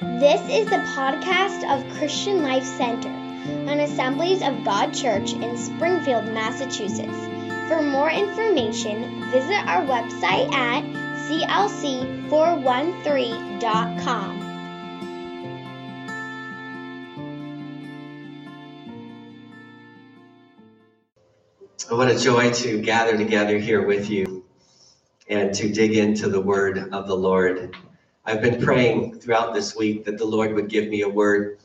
This is the podcast of Christian Life Center, an Assemblies of God church in Springfield, Massachusetts. For more information, visit our website at clc413.com. What a joy to gather together here with you and to dig into the word of the Lord. I've been praying throughout this week that the Lord would give me a word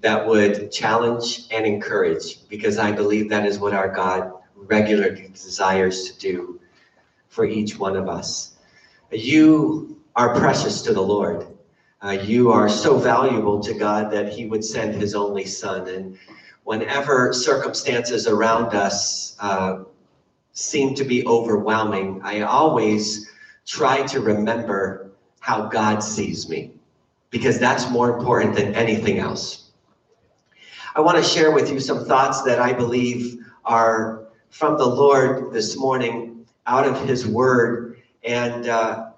that would challenge and encourage because I believe that is what our God regularly desires to do for each one of us. You are precious to the Lord. Uh, you are so valuable to God that He would send His only Son. And whenever circumstances around us uh, seem to be overwhelming, I always try to remember how God sees me, because that's more important than anything else. I want to share with you some thoughts that I believe are from the Lord this morning out of His Word. And uh,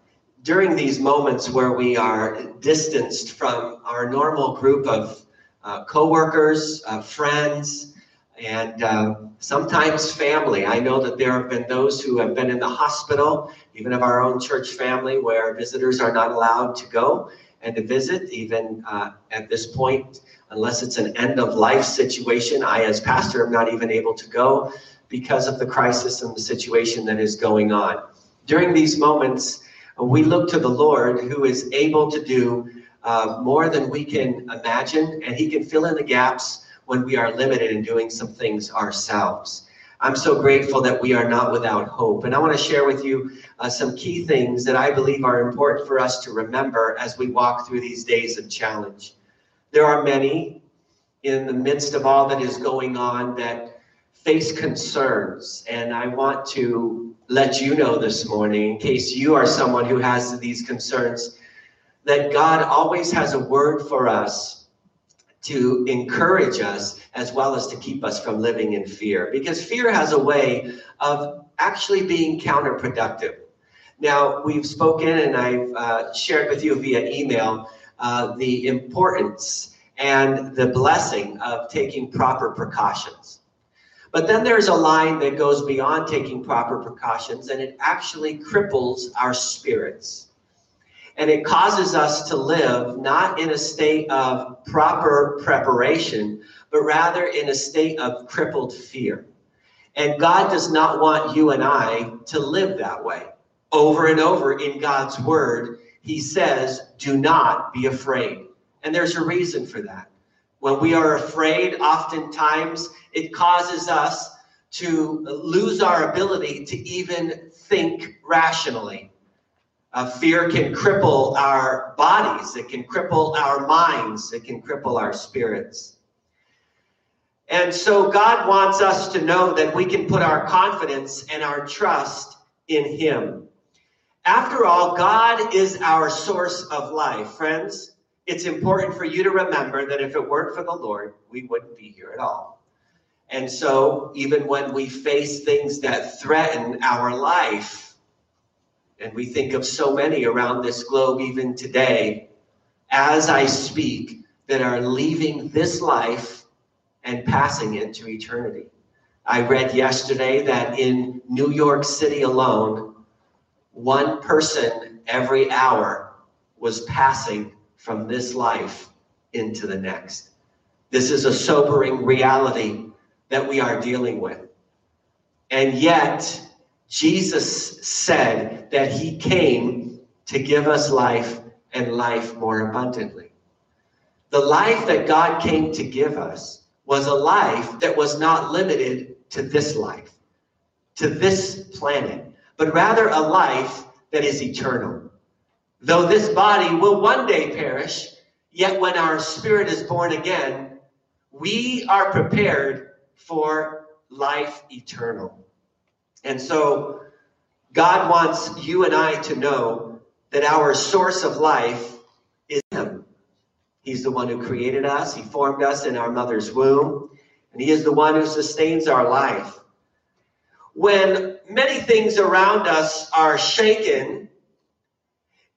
during these moments where we are distanced from our normal group of uh, coworkers, uh, friends, and uh, sometimes family. I know that there have been those who have been in the hospital, even of our own church family, where visitors are not allowed to go and to visit, even uh, at this point, unless it's an end of life situation. I, as pastor, am not even able to go because of the crisis and the situation that is going on. During these moments, we look to the Lord who is able to do uh, more than we can imagine, and He can fill in the gaps when we are limited in doing some things ourselves. I'm so grateful that we are not without hope. And I want to share with you uh, some key things that I believe are important for us to remember as we walk through these days of challenge. There are many in the midst of all that is going on that face concerns. And I want to let you know this morning, in case you are someone who has these concerns, that God always has a word for us to encourage us as well as to keep us from living in fear because fear has a way of actually being counterproductive. Now, we've spoken and I've uh, shared with you via email uh, the importance and the blessing of taking proper precautions. But then there's a line that goes beyond taking proper precautions and it actually cripples our spirits. And it causes us to live not in a state of proper preparation, but rather in a state of crippled fear. And God does not want you and I to live that way. Over and over in God's word, he says, do not be afraid. And there's a reason for that. When we are afraid, oftentimes it causes us to lose our ability to even think rationally. Uh, fear can cripple our bodies, it can cripple our minds, it can cripple our spirits. And so God wants us to know that we can put our confidence and our trust in Him. After all, God is our source of life. Friends, it's important for you to remember that if it weren't for the Lord, we wouldn't be here at all. And so, even when we face things that threaten our life, and we think of so many around this globe, even today, as I speak, that are leaving this life and passing into eternity. I read yesterday that in New York City alone, one person every hour was passing from this life into the next. This is a sobering reality that we are dealing with. And yet, Jesus said that he came to give us life and life more abundantly. The life that God came to give us was a life that was not limited to this life, to this planet, but rather a life that is eternal. Though this body will one day perish, yet when our spirit is born again, we are prepared for life eternal. And so God wants you and I to know that our source of life is Him. He's the one who created us, He formed us in our mother's womb, and He is the one who sustains our life. When many things around us are shaken,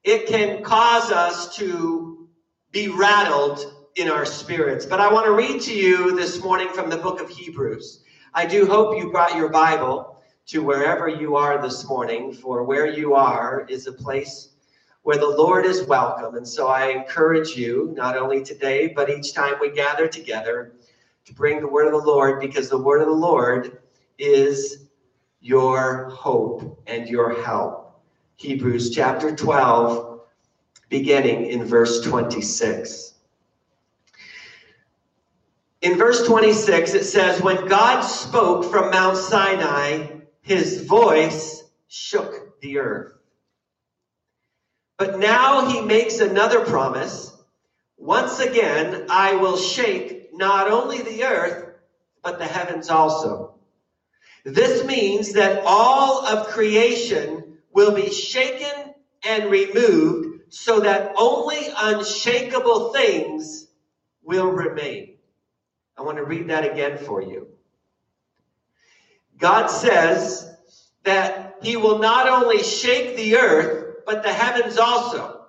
it can cause us to be rattled in our spirits. But I want to read to you this morning from the book of Hebrews. I do hope you brought your Bible to wherever you are this morning, for where you are is a place where the Lord is welcome. And so I encourage you, not only today, but each time we gather together, to bring the word of the Lord, because the word of the Lord is your hope and your help. Hebrews chapter 12, beginning in verse 26. In verse 26, it says, When God spoke from Mount Sinai, his voice shook the earth. But now he makes another promise. Once again, I will shake not only the earth, but the heavens also. This means that all of creation will be shaken and removed so that only unshakable things will remain. I want to read that again for you. God says that he will not only shake the earth, but the heavens also.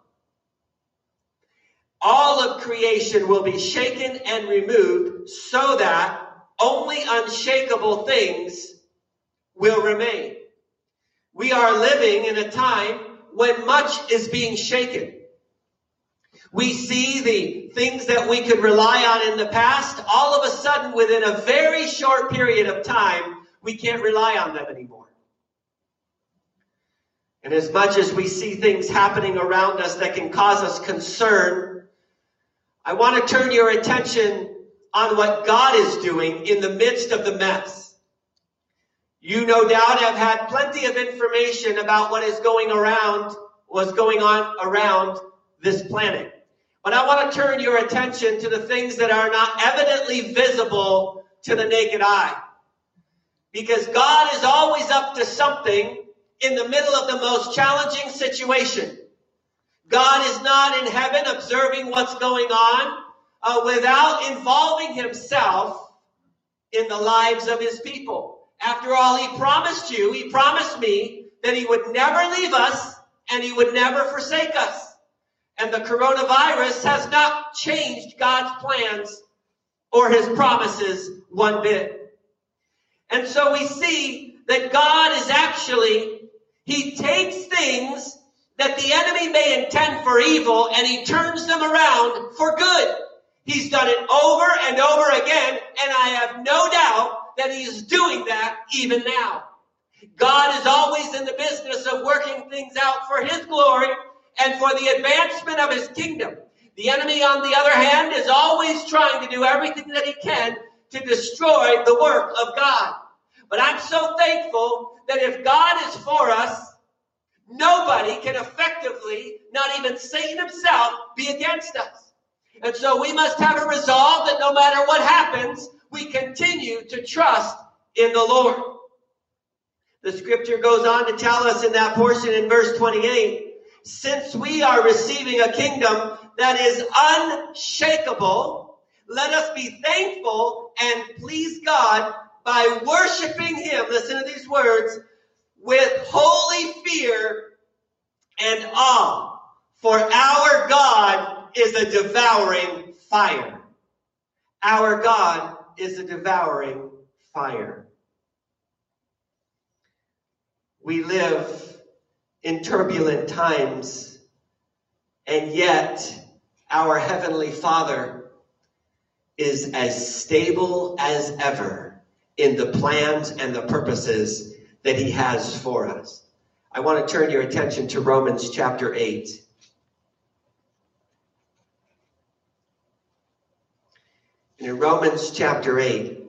All of creation will be shaken and removed so that only unshakable things will remain. We are living in a time when much is being shaken. We see the things that we could rely on in the past. All of a sudden, within a very short period of time, we can't rely on them anymore. And as much as we see things happening around us that can cause us concern, I want to turn your attention on what God is doing in the midst of the mess. You no doubt have had plenty of information about what is going around, what's going on around this planet. But I want to turn your attention to the things that are not evidently visible to the naked eye. Because God is always up to something in the middle of the most challenging situation. God is not in heaven observing what's going on uh, without involving himself in the lives of his people. After all, he promised you, he promised me that he would never leave us and he would never forsake us. And the coronavirus has not changed God's plans or his promises one bit. And so we see that God is actually, he takes things that the enemy may intend for evil and he turns them around for good. He's done it over and over again, and I have no doubt that he is doing that even now. God is always in the business of working things out for his glory and for the advancement of his kingdom. The enemy, on the other hand, is always trying to do everything that he can to destroy the work of God. But I'm so thankful that if God is for us, nobody can effectively, not even Satan himself, be against us. And so we must have a resolve that no matter what happens, we continue to trust in the Lord. The scripture goes on to tell us in that portion in verse 28 since we are receiving a kingdom that is unshakable, let us be thankful and please God by worshiping Him. Listen to these words with holy fear and awe, for our God is a devouring fire. Our God is a devouring fire. We live in turbulent times. And yet, our Heavenly Father is as stable as ever in the plans and the purposes that He has for us. I want to turn your attention to Romans chapter 8. In Romans chapter 8,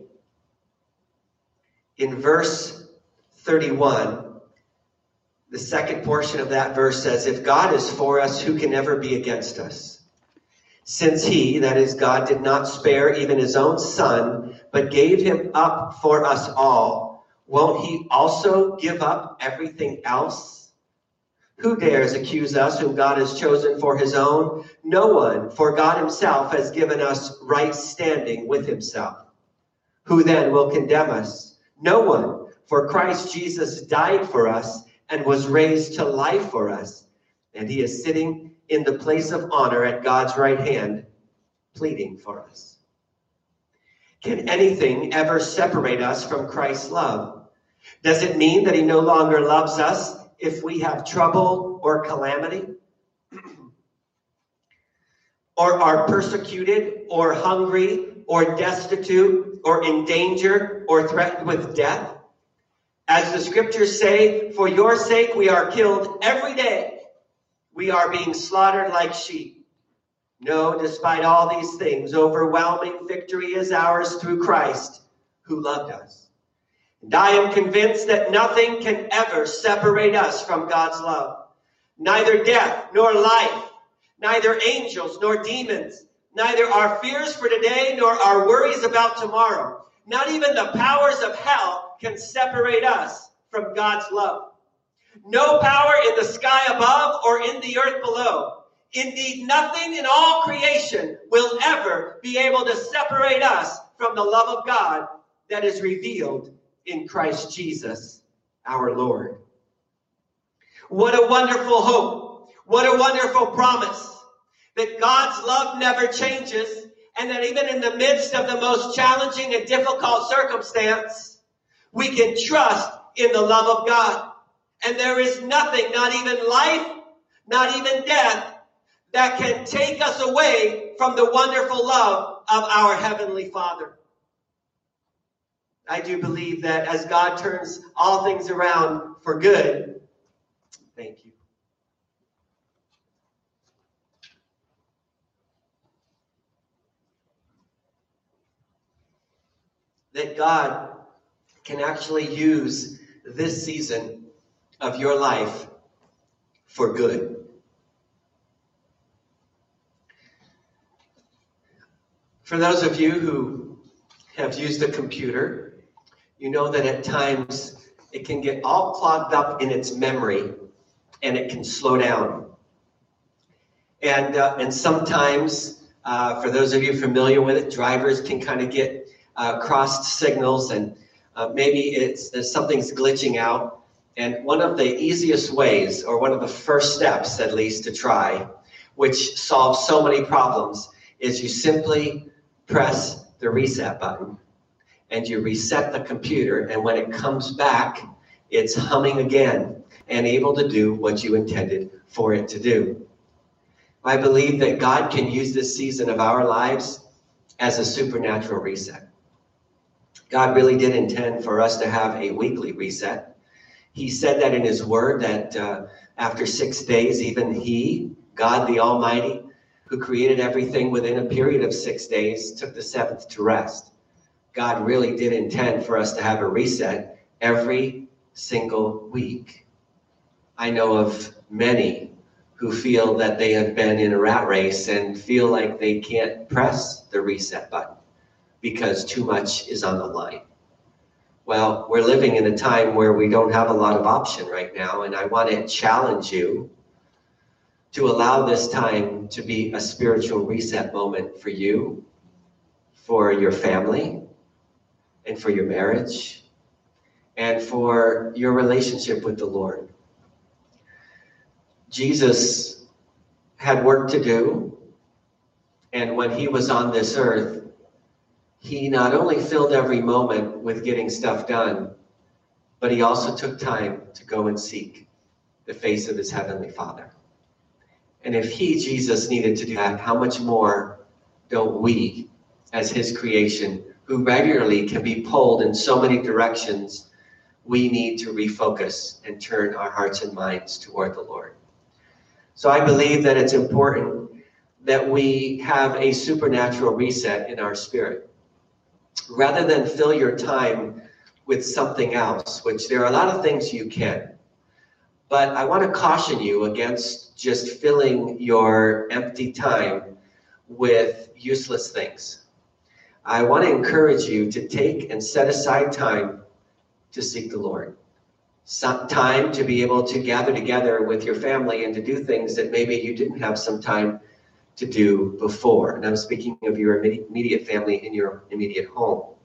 in verse 31, the second portion of that verse says, If God is for us, who can ever be against us? Since he, that is God, did not spare even his own son, but gave him up for us all, won't he also give up everything else? Who dares accuse us whom God has chosen for his own? No one, for God himself has given us right standing with himself. Who then will condemn us? No one, for Christ Jesus died for us and was raised to life for us. And he is sitting in the place of honor at God's right hand, pleading for us. Can anything ever separate us from Christ's love? Does it mean that he no longer loves us if we have trouble or calamity? or are persecuted or hungry or destitute or in danger or threatened with death? As the scriptures say, for your sake we are killed every day. We are being slaughtered like sheep. No, despite all these things, overwhelming victory is ours through Christ who loved us. And I am convinced that nothing can ever separate us from God's love. Neither death nor life, neither angels nor demons, neither our fears for today nor our worries about tomorrow, not even the powers of hell can separate us from God's love. No power in the sky in the earth below. Indeed, nothing in all creation will ever be able to separate us from the love of God that is revealed in Christ Jesus, our Lord. What a wonderful hope. What a wonderful promise that God's love never changes and that even in the midst of the most challenging and difficult circumstance, we can trust in the love of God. And there is nothing, not even life, not even death, that can take us away from the wonderful love of our Heavenly Father. I do believe that as God turns all things around for good, thank you. That God can actually use this season of your life for good. For those of you who have used a computer, you know that at times it can get all clogged up in its memory and it can slow down. And, uh, and sometimes, uh, for those of you familiar with it, drivers can kind of get uh, crossed signals and uh, maybe it's, something's glitching out. And one of the easiest ways, or one of the first steps at least to try, which solves so many problems, is you simply press the reset button and you reset the computer. And when it comes back, it's humming again and able to do what you intended for it to do. I believe that God can use this season of our lives as a supernatural reset. God really did intend for us to have a weekly reset. He said that in His Word that uh, after six days, even He, God the Almighty, who created everything within a period of six days, took the seventh to rest. God really did intend for us to have a reset every single week. I know of many who feel that they have been in a rat race and feel like they can't press the reset button because too much is on the line. Well, we're living in a time where we don't have a lot of option right now, and I want to challenge you to allow this time to be a spiritual reset moment for you, for your family, and for your marriage, and for your relationship with the Lord. Jesus had work to do, and when he was on this earth, he not only filled every moment with getting stuff done, but he also took time to go and seek the face of his heavenly Father. And if he, Jesus, needed to do that, how much more don't we, as his creation, who regularly can be pulled in so many directions, we need to refocus and turn our hearts and minds toward the Lord. So I believe that it's important that we have a supernatural reset in our spirit rather than fill your time with something else, which there are a lot of things you can. But I want to caution you against just filling your empty time with useless things. I want to encourage you to take and set aside time to seek the Lord. Some time to be able to gather together with your family and to do things that maybe you didn't have some time to do before. And I'm speaking of your immediate family in your immediate home.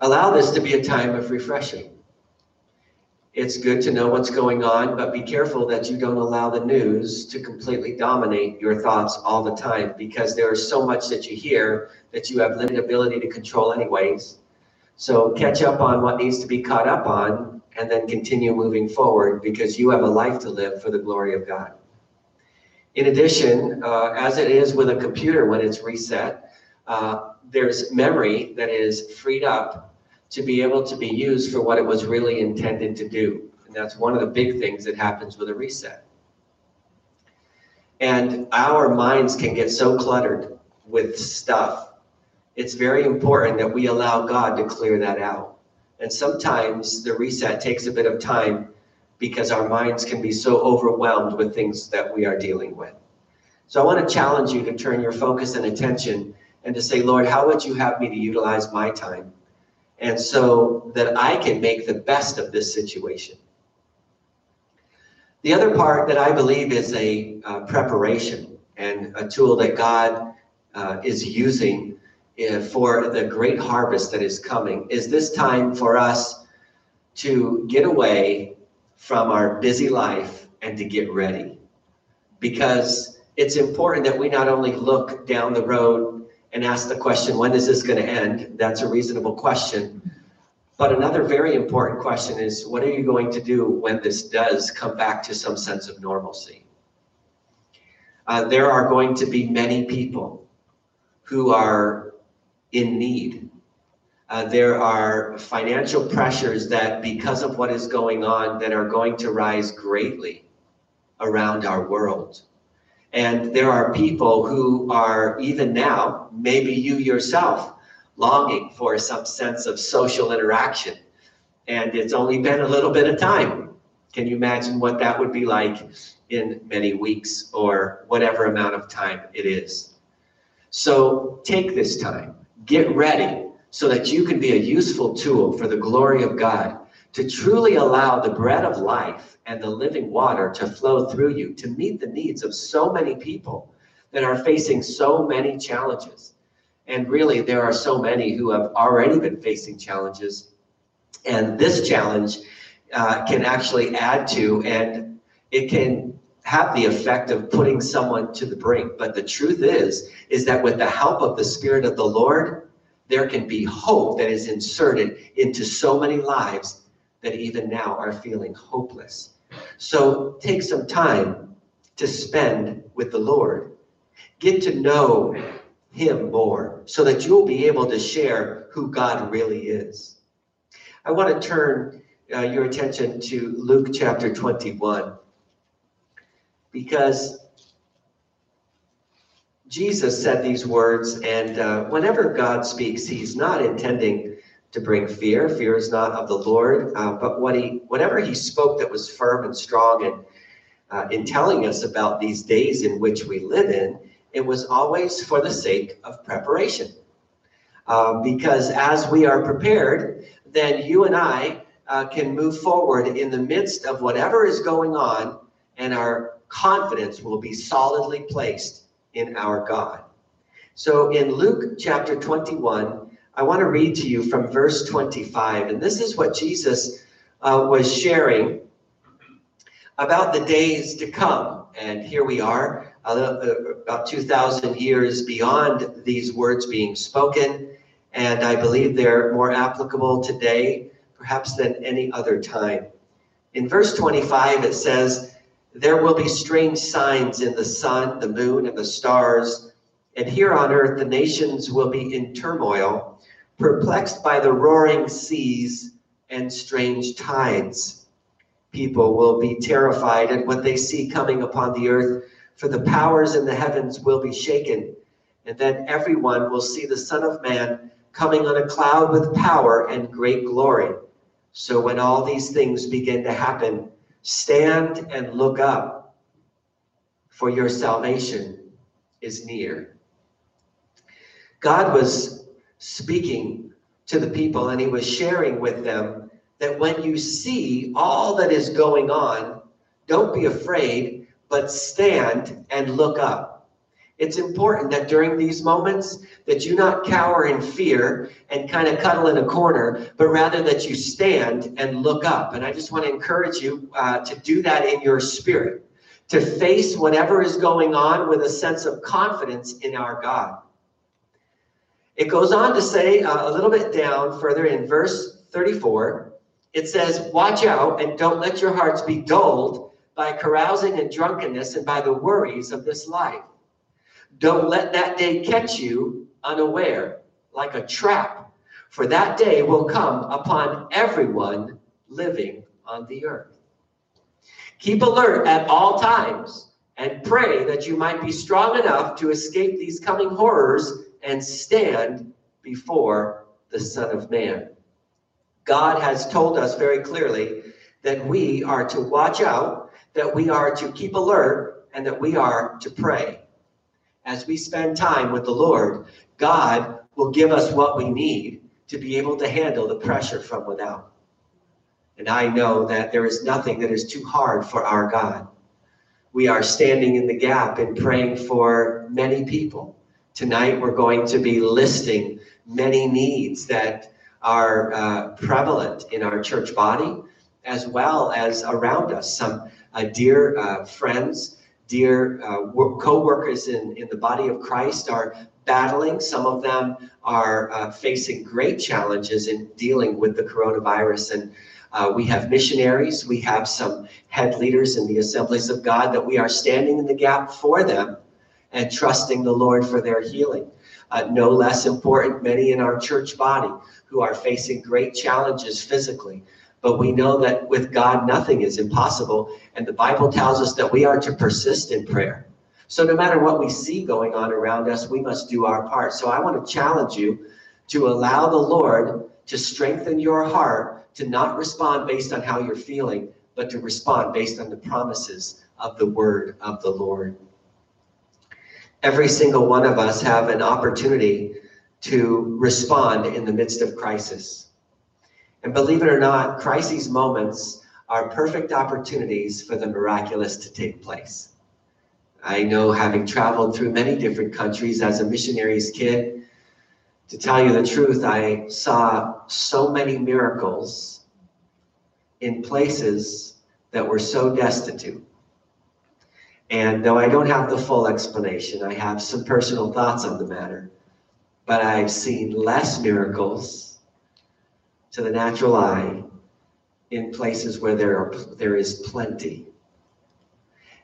Allow this to be a time of refreshing. it's good to know what's going on, but be careful that you don't allow the news to completely dominate your thoughts all the time because there is so much that you hear that you have limited ability to control, anyways. So catch up on what needs to be caught up on and then continue moving forward because you have a life to live for the glory of God. In addition, uh, as it is with a computer when it's reset, uh, there's memory that is freed up to be able to be used for what it was really intended to do. And that's one of the big things that happens with a reset. And our minds can get so cluttered with stuff. It's very important that we allow God to clear that out. And sometimes the reset takes a bit of time because our minds can be so overwhelmed with things that we are dealing with. So I want to challenge you to turn your focus and attention and to say, Lord, how would you have me to utilize my time? and so that I can make the best of this situation. The other part that I believe is a uh, preparation and a tool that God uh, is using uh, for the great harvest that is coming is this time for us to get away from our busy life and to get ready. Because it's important that we not only look down the road and ask the question, when is this going to end? That's a reasonable question. But another very important question is, what are you going to do when this does come back to some sense of normalcy? Uh, there are going to be many people who are in need. Uh, there are financial pressures that, because of what is going on, that are going to rise greatly around our world. And there are people who are, even now, maybe you yourself, longing for some sense of social interaction. And it's only been a little bit of time. Can you imagine what that would be like in many weeks or whatever amount of time it is? So take this time, get ready so that you can be a useful tool for the glory of God to truly allow the bread of life and the living water to flow through you to meet the needs of so many people that are facing so many challenges. And really, there are so many who have already been facing challenges. And this challenge uh, can actually add to, and it can have the effect of putting someone to the brink. But the truth is, is that with the help of the Spirit of the Lord, there can be hope that is inserted into so many lives that even now are feeling hopeless. So take some time to spend with the Lord. Get to know Him more so that you'll be able to share who God really is. I want to turn uh, your attention to Luke chapter 21 because Jesus said these words, and uh, whenever God speaks, He's not intending to bring fear. Fear is not of the Lord, uh, but what he, whatever he spoke that was firm and strong and uh, in telling us about these days in which we live in, it was always for the sake of preparation. Uh, because as we are prepared, then you and I uh, can move forward in the midst of whatever is going on, and our confidence will be solidly placed in our God. So in Luke chapter 21, I want to read to you from verse 25. And this is what Jesus uh, was sharing about the days to come. And here we are, uh, about 2,000 years beyond these words being spoken. And I believe they're more applicable today, perhaps than any other time. In verse 25, it says, There will be strange signs in the sun, the moon, and the stars. And here on earth, the nations will be in turmoil perplexed by the roaring seas and strange tides. People will be terrified at what they see coming upon the earth, for the powers in the heavens will be shaken. And then everyone will see the Son of Man coming on a cloud with power and great glory. So when all these things begin to happen, stand and look up, for your salvation is near. God was speaking to the people and he was sharing with them that when you see all that is going on, don't be afraid, but stand and look up. It's important that during these moments that you not cower in fear and kind of cuddle in a corner, but rather that you stand and look up. And I just want to encourage you uh, to do that in your spirit, to face whatever is going on with a sense of confidence in our God. It goes on to say uh, a little bit down further in verse 34, it says, Watch out and don't let your hearts be dulled by carousing and drunkenness and by the worries of this life don't let that day catch you unaware, like a trap, for that day will come upon everyone living on the earth. Keep alert at all times and pray that you might be strong enough to escape these coming horrors and stand before the Son of Man. God has told us very clearly that we are to watch out, that we are to keep alert, and that we are to pray as we spend time with the Lord, God will give us what we need to be able to handle the pressure from without. And I know that there is nothing that is too hard for our God. We are standing in the gap and praying for many people. Tonight, we're going to be listing many needs that are uh, prevalent in our church body as well as around us. Some uh, dear uh, friends dear uh, co-workers in, in the body of Christ are battling. Some of them are uh, facing great challenges in dealing with the coronavirus. And uh, we have missionaries, we have some head leaders in the assemblies of God that we are standing in the gap for them and trusting the Lord for their healing. Uh, no less important, many in our church body who are facing great challenges physically. But we know that with God, nothing is impossible. And the Bible tells us that we are to persist in prayer. So no matter what we see going on around us, we must do our part. So I want to challenge you to allow the Lord to strengthen your heart to not respond based on how you're feeling, but to respond based on the promises of the word of the Lord. Every single one of us have an opportunity to respond in the midst of crisis. And believe it or not, crises moments are perfect opportunities for the miraculous to take place. I know having traveled through many different countries as a missionary's kid, to tell you the truth, I saw so many miracles in places that were so destitute. And though I don't have the full explanation, I have some personal thoughts on the matter. But I've seen less miracles to the natural eye in places where there are there is plenty.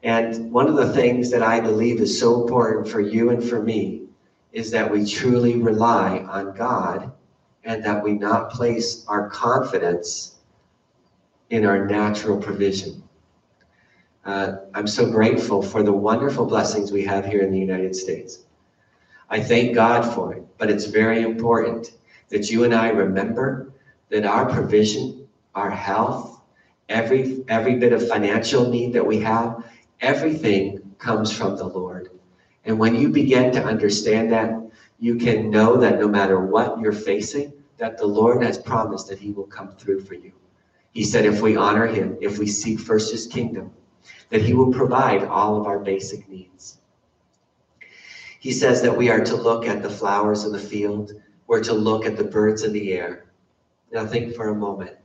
And one of the things that I believe is so important for you and for me is that we truly rely on God and that we not place our confidence in our natural provision. Uh, I'm so grateful for the wonderful blessings we have here in the United States. I thank God for it, but it's very important that you and I remember that our provision, our health, every every bit of financial need that we have, everything comes from the Lord. And when you begin to understand that, you can know that no matter what you're facing, that the Lord has promised that he will come through for you. He said if we honor him, if we seek first his kingdom, that he will provide all of our basic needs. He says that we are to look at the flowers of the field, we're to look at the birds in the air, now think for a moment.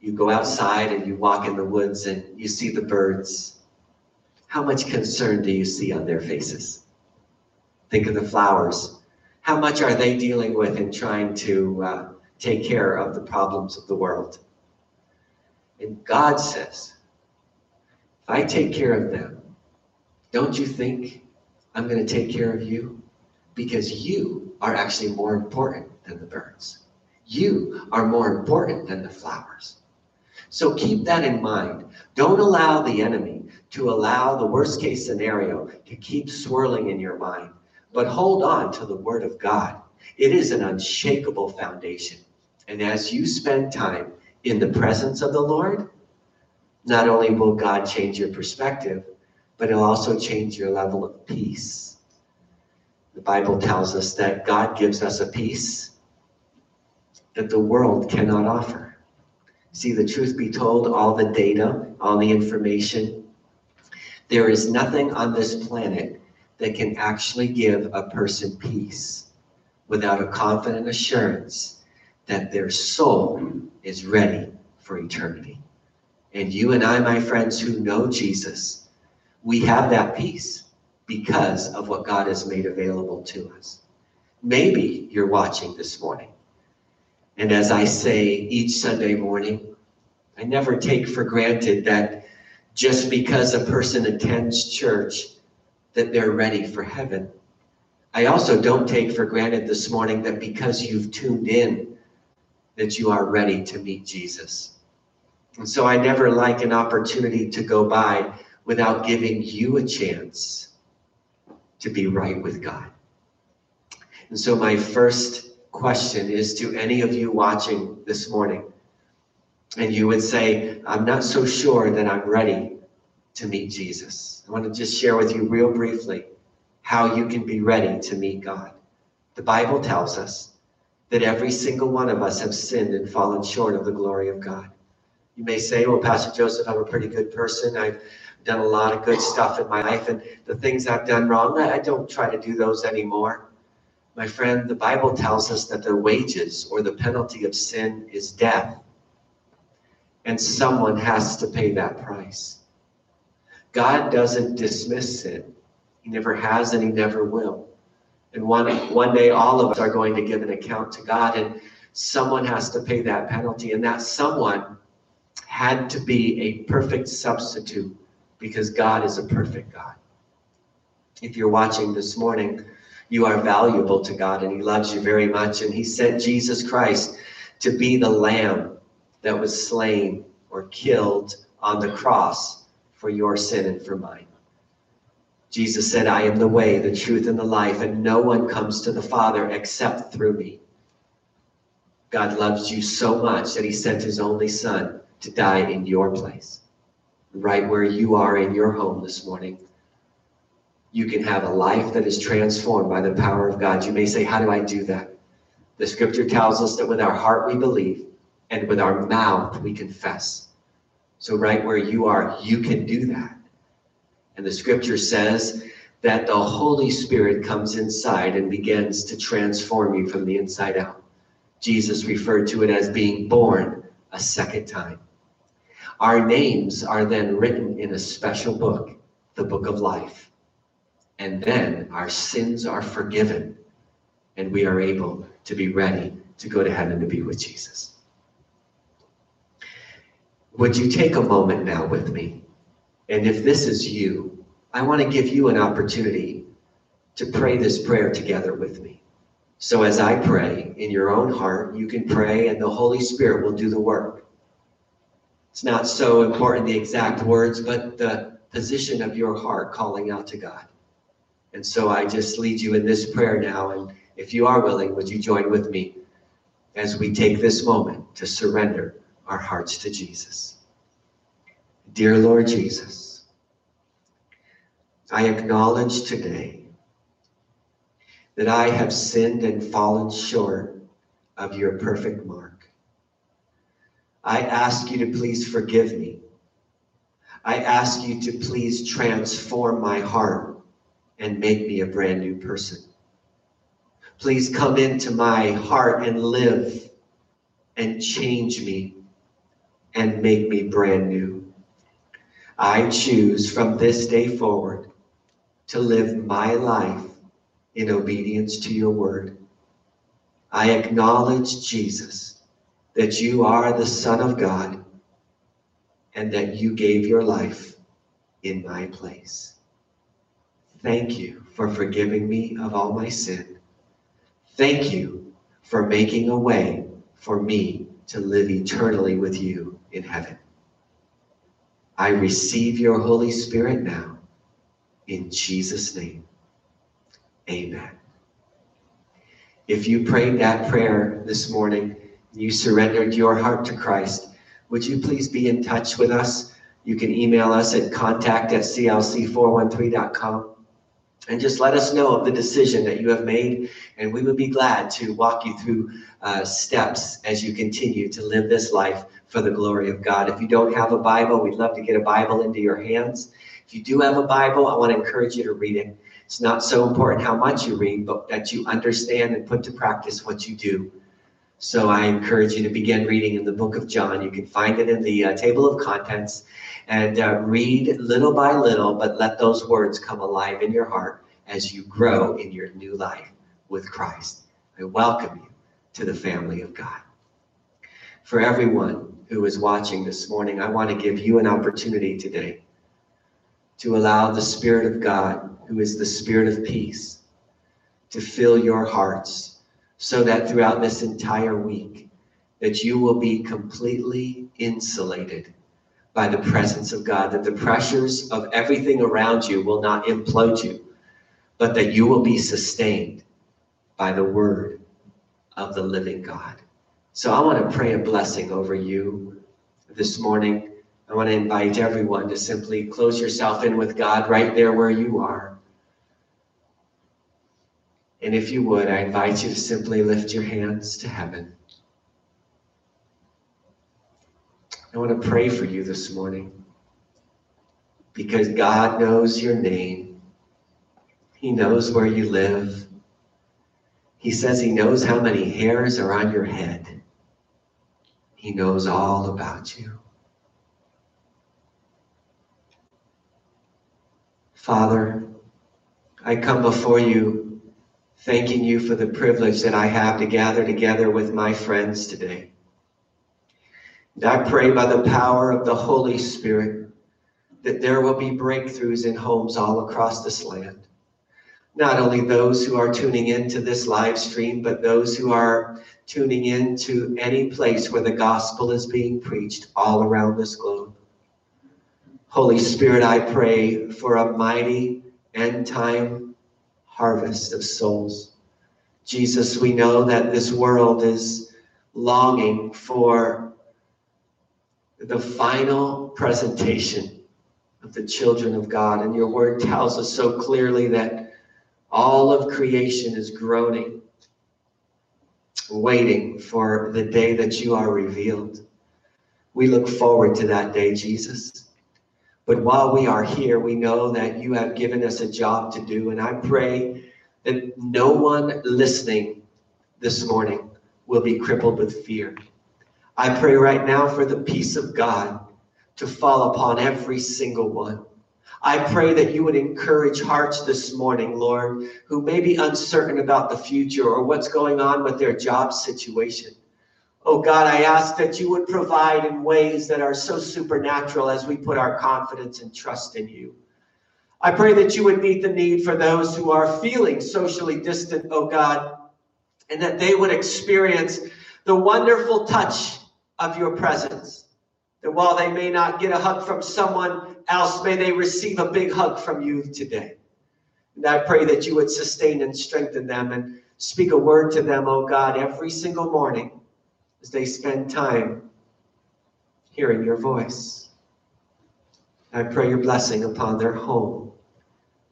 You go outside and you walk in the woods and you see the birds. How much concern do you see on their faces? Think of the flowers. How much are they dealing with in trying to uh, take care of the problems of the world? And God says, if I take care of them, don't you think I'm going to take care of you? Because you are actually more important than the birds. You are more important than the flowers. So keep that in mind. Don't allow the enemy to allow the worst case scenario to keep swirling in your mind, but hold on to the word of God. It is an unshakable foundation. And as you spend time in the presence of the Lord, not only will God change your perspective, but it'll also change your level of peace. The Bible tells us that God gives us a peace that the world cannot offer. See, the truth be told, all the data, all the information, there is nothing on this planet that can actually give a person peace without a confident assurance that their soul is ready for eternity. And you and I, my friends who know Jesus, we have that peace because of what God has made available to us. Maybe you're watching this morning. And as I say each Sunday morning, I never take for granted that just because a person attends church, that they're ready for heaven. I also don't take for granted this morning that because you've tuned in, that you are ready to meet Jesus. And so I never like an opportunity to go by without giving you a chance to be right with God. And so my first question is to any of you watching this morning, and you would say, I'm not so sure that I'm ready to meet Jesus. I want to just share with you real briefly how you can be ready to meet God. The Bible tells us that every single one of us have sinned and fallen short of the glory of God. You may say, well, Pastor Joseph, I'm a pretty good person. I've done a lot of good stuff in my life, and the things I've done wrong, I don't try to do those anymore. My friend, the Bible tells us that the wages or the penalty of sin is death, and someone has to pay that price. God doesn't dismiss sin. He never has and he never will. And one, one day all of us are going to give an account to God and someone has to pay that penalty. And that someone had to be a perfect substitute because God is a perfect God. If you're watching this morning, you are valuable to God and he loves you very much. And he sent Jesus Christ to be the lamb that was slain or killed on the cross for your sin and for mine. Jesus said, I am the way, the truth, and the life, and no one comes to the Father except through me. God loves you so much that he sent his only son to die in your place. Right where you are in your home this morning, you can have a life that is transformed by the power of God. You may say, How do I do that? The scripture tells us that with our heart we believe, and with our mouth we confess. So, right where you are, you can do that. And the scripture says that the Holy Spirit comes inside and begins to transform you from the inside out. Jesus referred to it as being born a second time. Our names are then written in a special book, the book of life. And then our sins are forgiven, and we are able to be ready to go to heaven to be with Jesus. Would you take a moment now with me? And if this is you, I want to give you an opportunity to pray this prayer together with me. So as I pray in your own heart, you can pray and the Holy Spirit will do the work. It's not so important the exact words, but the position of your heart calling out to God. And so I just lead you in this prayer now. And if you are willing, would you join with me as we take this moment to surrender our hearts to Jesus. Dear Lord Jesus, I acknowledge today that I have sinned and fallen short of your perfect mark. I ask you to please forgive me. I ask you to please transform my heart and make me a brand new person. Please come into my heart and live and change me and make me brand new. I choose from this day forward to live my life in obedience to your word. I acknowledge, Jesus, that you are the Son of God and that you gave your life in my place. Thank you for forgiving me of all my sin. Thank you for making a way for me to live eternally with you in heaven. I receive your Holy Spirit now. In Jesus' name, amen. If you prayed that prayer this morning, you surrendered your heart to Christ, would you please be in touch with us? You can email us at contact at clc413.com and just let us know of the decision that you have made. And we would be glad to walk you through uh, steps as you continue to live this life for the glory of God. If you don't have a Bible, we'd love to get a Bible into your hands. If you do have a Bible, I want to encourage you to read it. It's not so important how much you read, but that you understand and put to practice what you do. So I encourage you to begin reading in the book of John. You can find it in the uh, table of contents and uh, read little by little, but let those words come alive in your heart as you grow in your new life with Christ. I welcome you to the family of God. For everyone who is watching this morning, I want to give you an opportunity today to allow the Spirit of God, who is the Spirit of peace, to fill your hearts so that throughout this entire week that you will be completely insulated by the presence of God, that the pressures of everything around you will not implode you, but that you will be sustained by the word of the living God. So I want to pray a blessing over you this morning. I want to invite everyone to simply close yourself in with God right there where you are. And if you would, I invite you to simply lift your hands to heaven. I want to pray for you this morning because God knows your name. He knows where you live. He says he knows how many hairs are on your head. He knows all about you. Father, I come before you thanking you for the privilege that I have to gather together with my friends today. And I pray by the power of the Holy Spirit that there will be breakthroughs in homes all across this land. Not only those who are tuning into this live stream, but those who are tuning in to any place where the gospel is being preached all around this globe. Holy Spirit, I pray for a mighty end time harvest of souls. Jesus, we know that this world is longing for the final presentation of the children of God. And your word tells us so clearly that all of creation is groaning, waiting for the day that you are revealed. We look forward to that day, Jesus. But while we are here, we know that you have given us a job to do. And I pray that no one listening this morning will be crippled with fear. I pray right now for the peace of God to fall upon every single one. I pray that you would encourage hearts this morning, Lord, who may be uncertain about the future or what's going on with their job situation. Oh God, I ask that you would provide in ways that are so supernatural as we put our confidence and trust in you. I pray that you would meet the need for those who are feeling socially distant, oh God, and that they would experience the wonderful touch of your presence. That while they may not get a hug from someone else, may they receive a big hug from you today. And I pray that you would sustain and strengthen them and speak a word to them, oh God, every single morning as they spend time hearing your voice. I pray your blessing upon their home.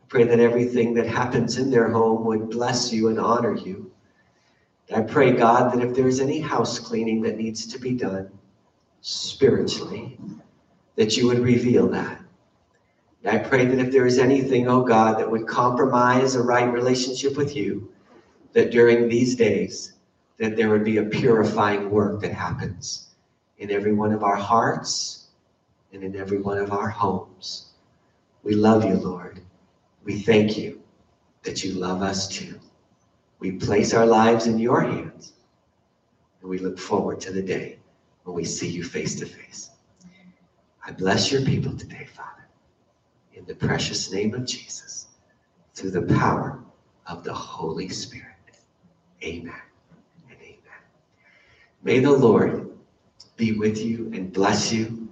I pray that everything that happens in their home would bless you and honor you. I pray, God, that if there's any house cleaning that needs to be done spiritually, that you would reveal that. And I pray that if there is anything, oh God, that would compromise a right relationship with you, that during these days, that there would be a purifying work that happens in every one of our hearts and in every one of our homes. We love you, Lord. We thank you that you love us too. We place our lives in your hands and we look forward to the day when we see you face to face. I bless your people today, Father, in the precious name of Jesus, through the power of the Holy Spirit. Amen. And amen. May the Lord be with you and bless you.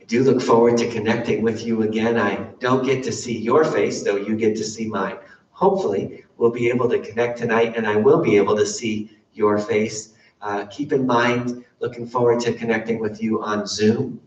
I do look forward to connecting with you again. I don't get to see your face, though you get to see mine. Hopefully, we'll be able to connect tonight and I will be able to see your face. Uh, keep in mind, looking forward to connecting with you on Zoom.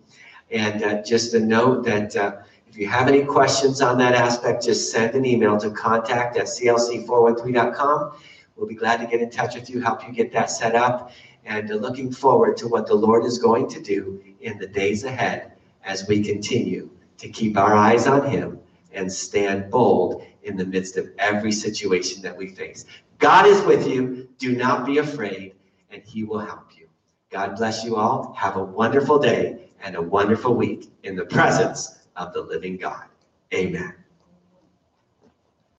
And uh, just a note that uh, if you have any questions on that aspect, just send an email to contact at clc413.com. We'll be glad to get in touch with you, help you get that set up and looking forward to what the Lord is going to do in the days ahead as we continue to keep our eyes on Him and stand bold in the midst of every situation that we face. God is with you. Do not be afraid, and He will help you. God bless you all. Have a wonderful day and a wonderful week in the presence of the living God. Amen.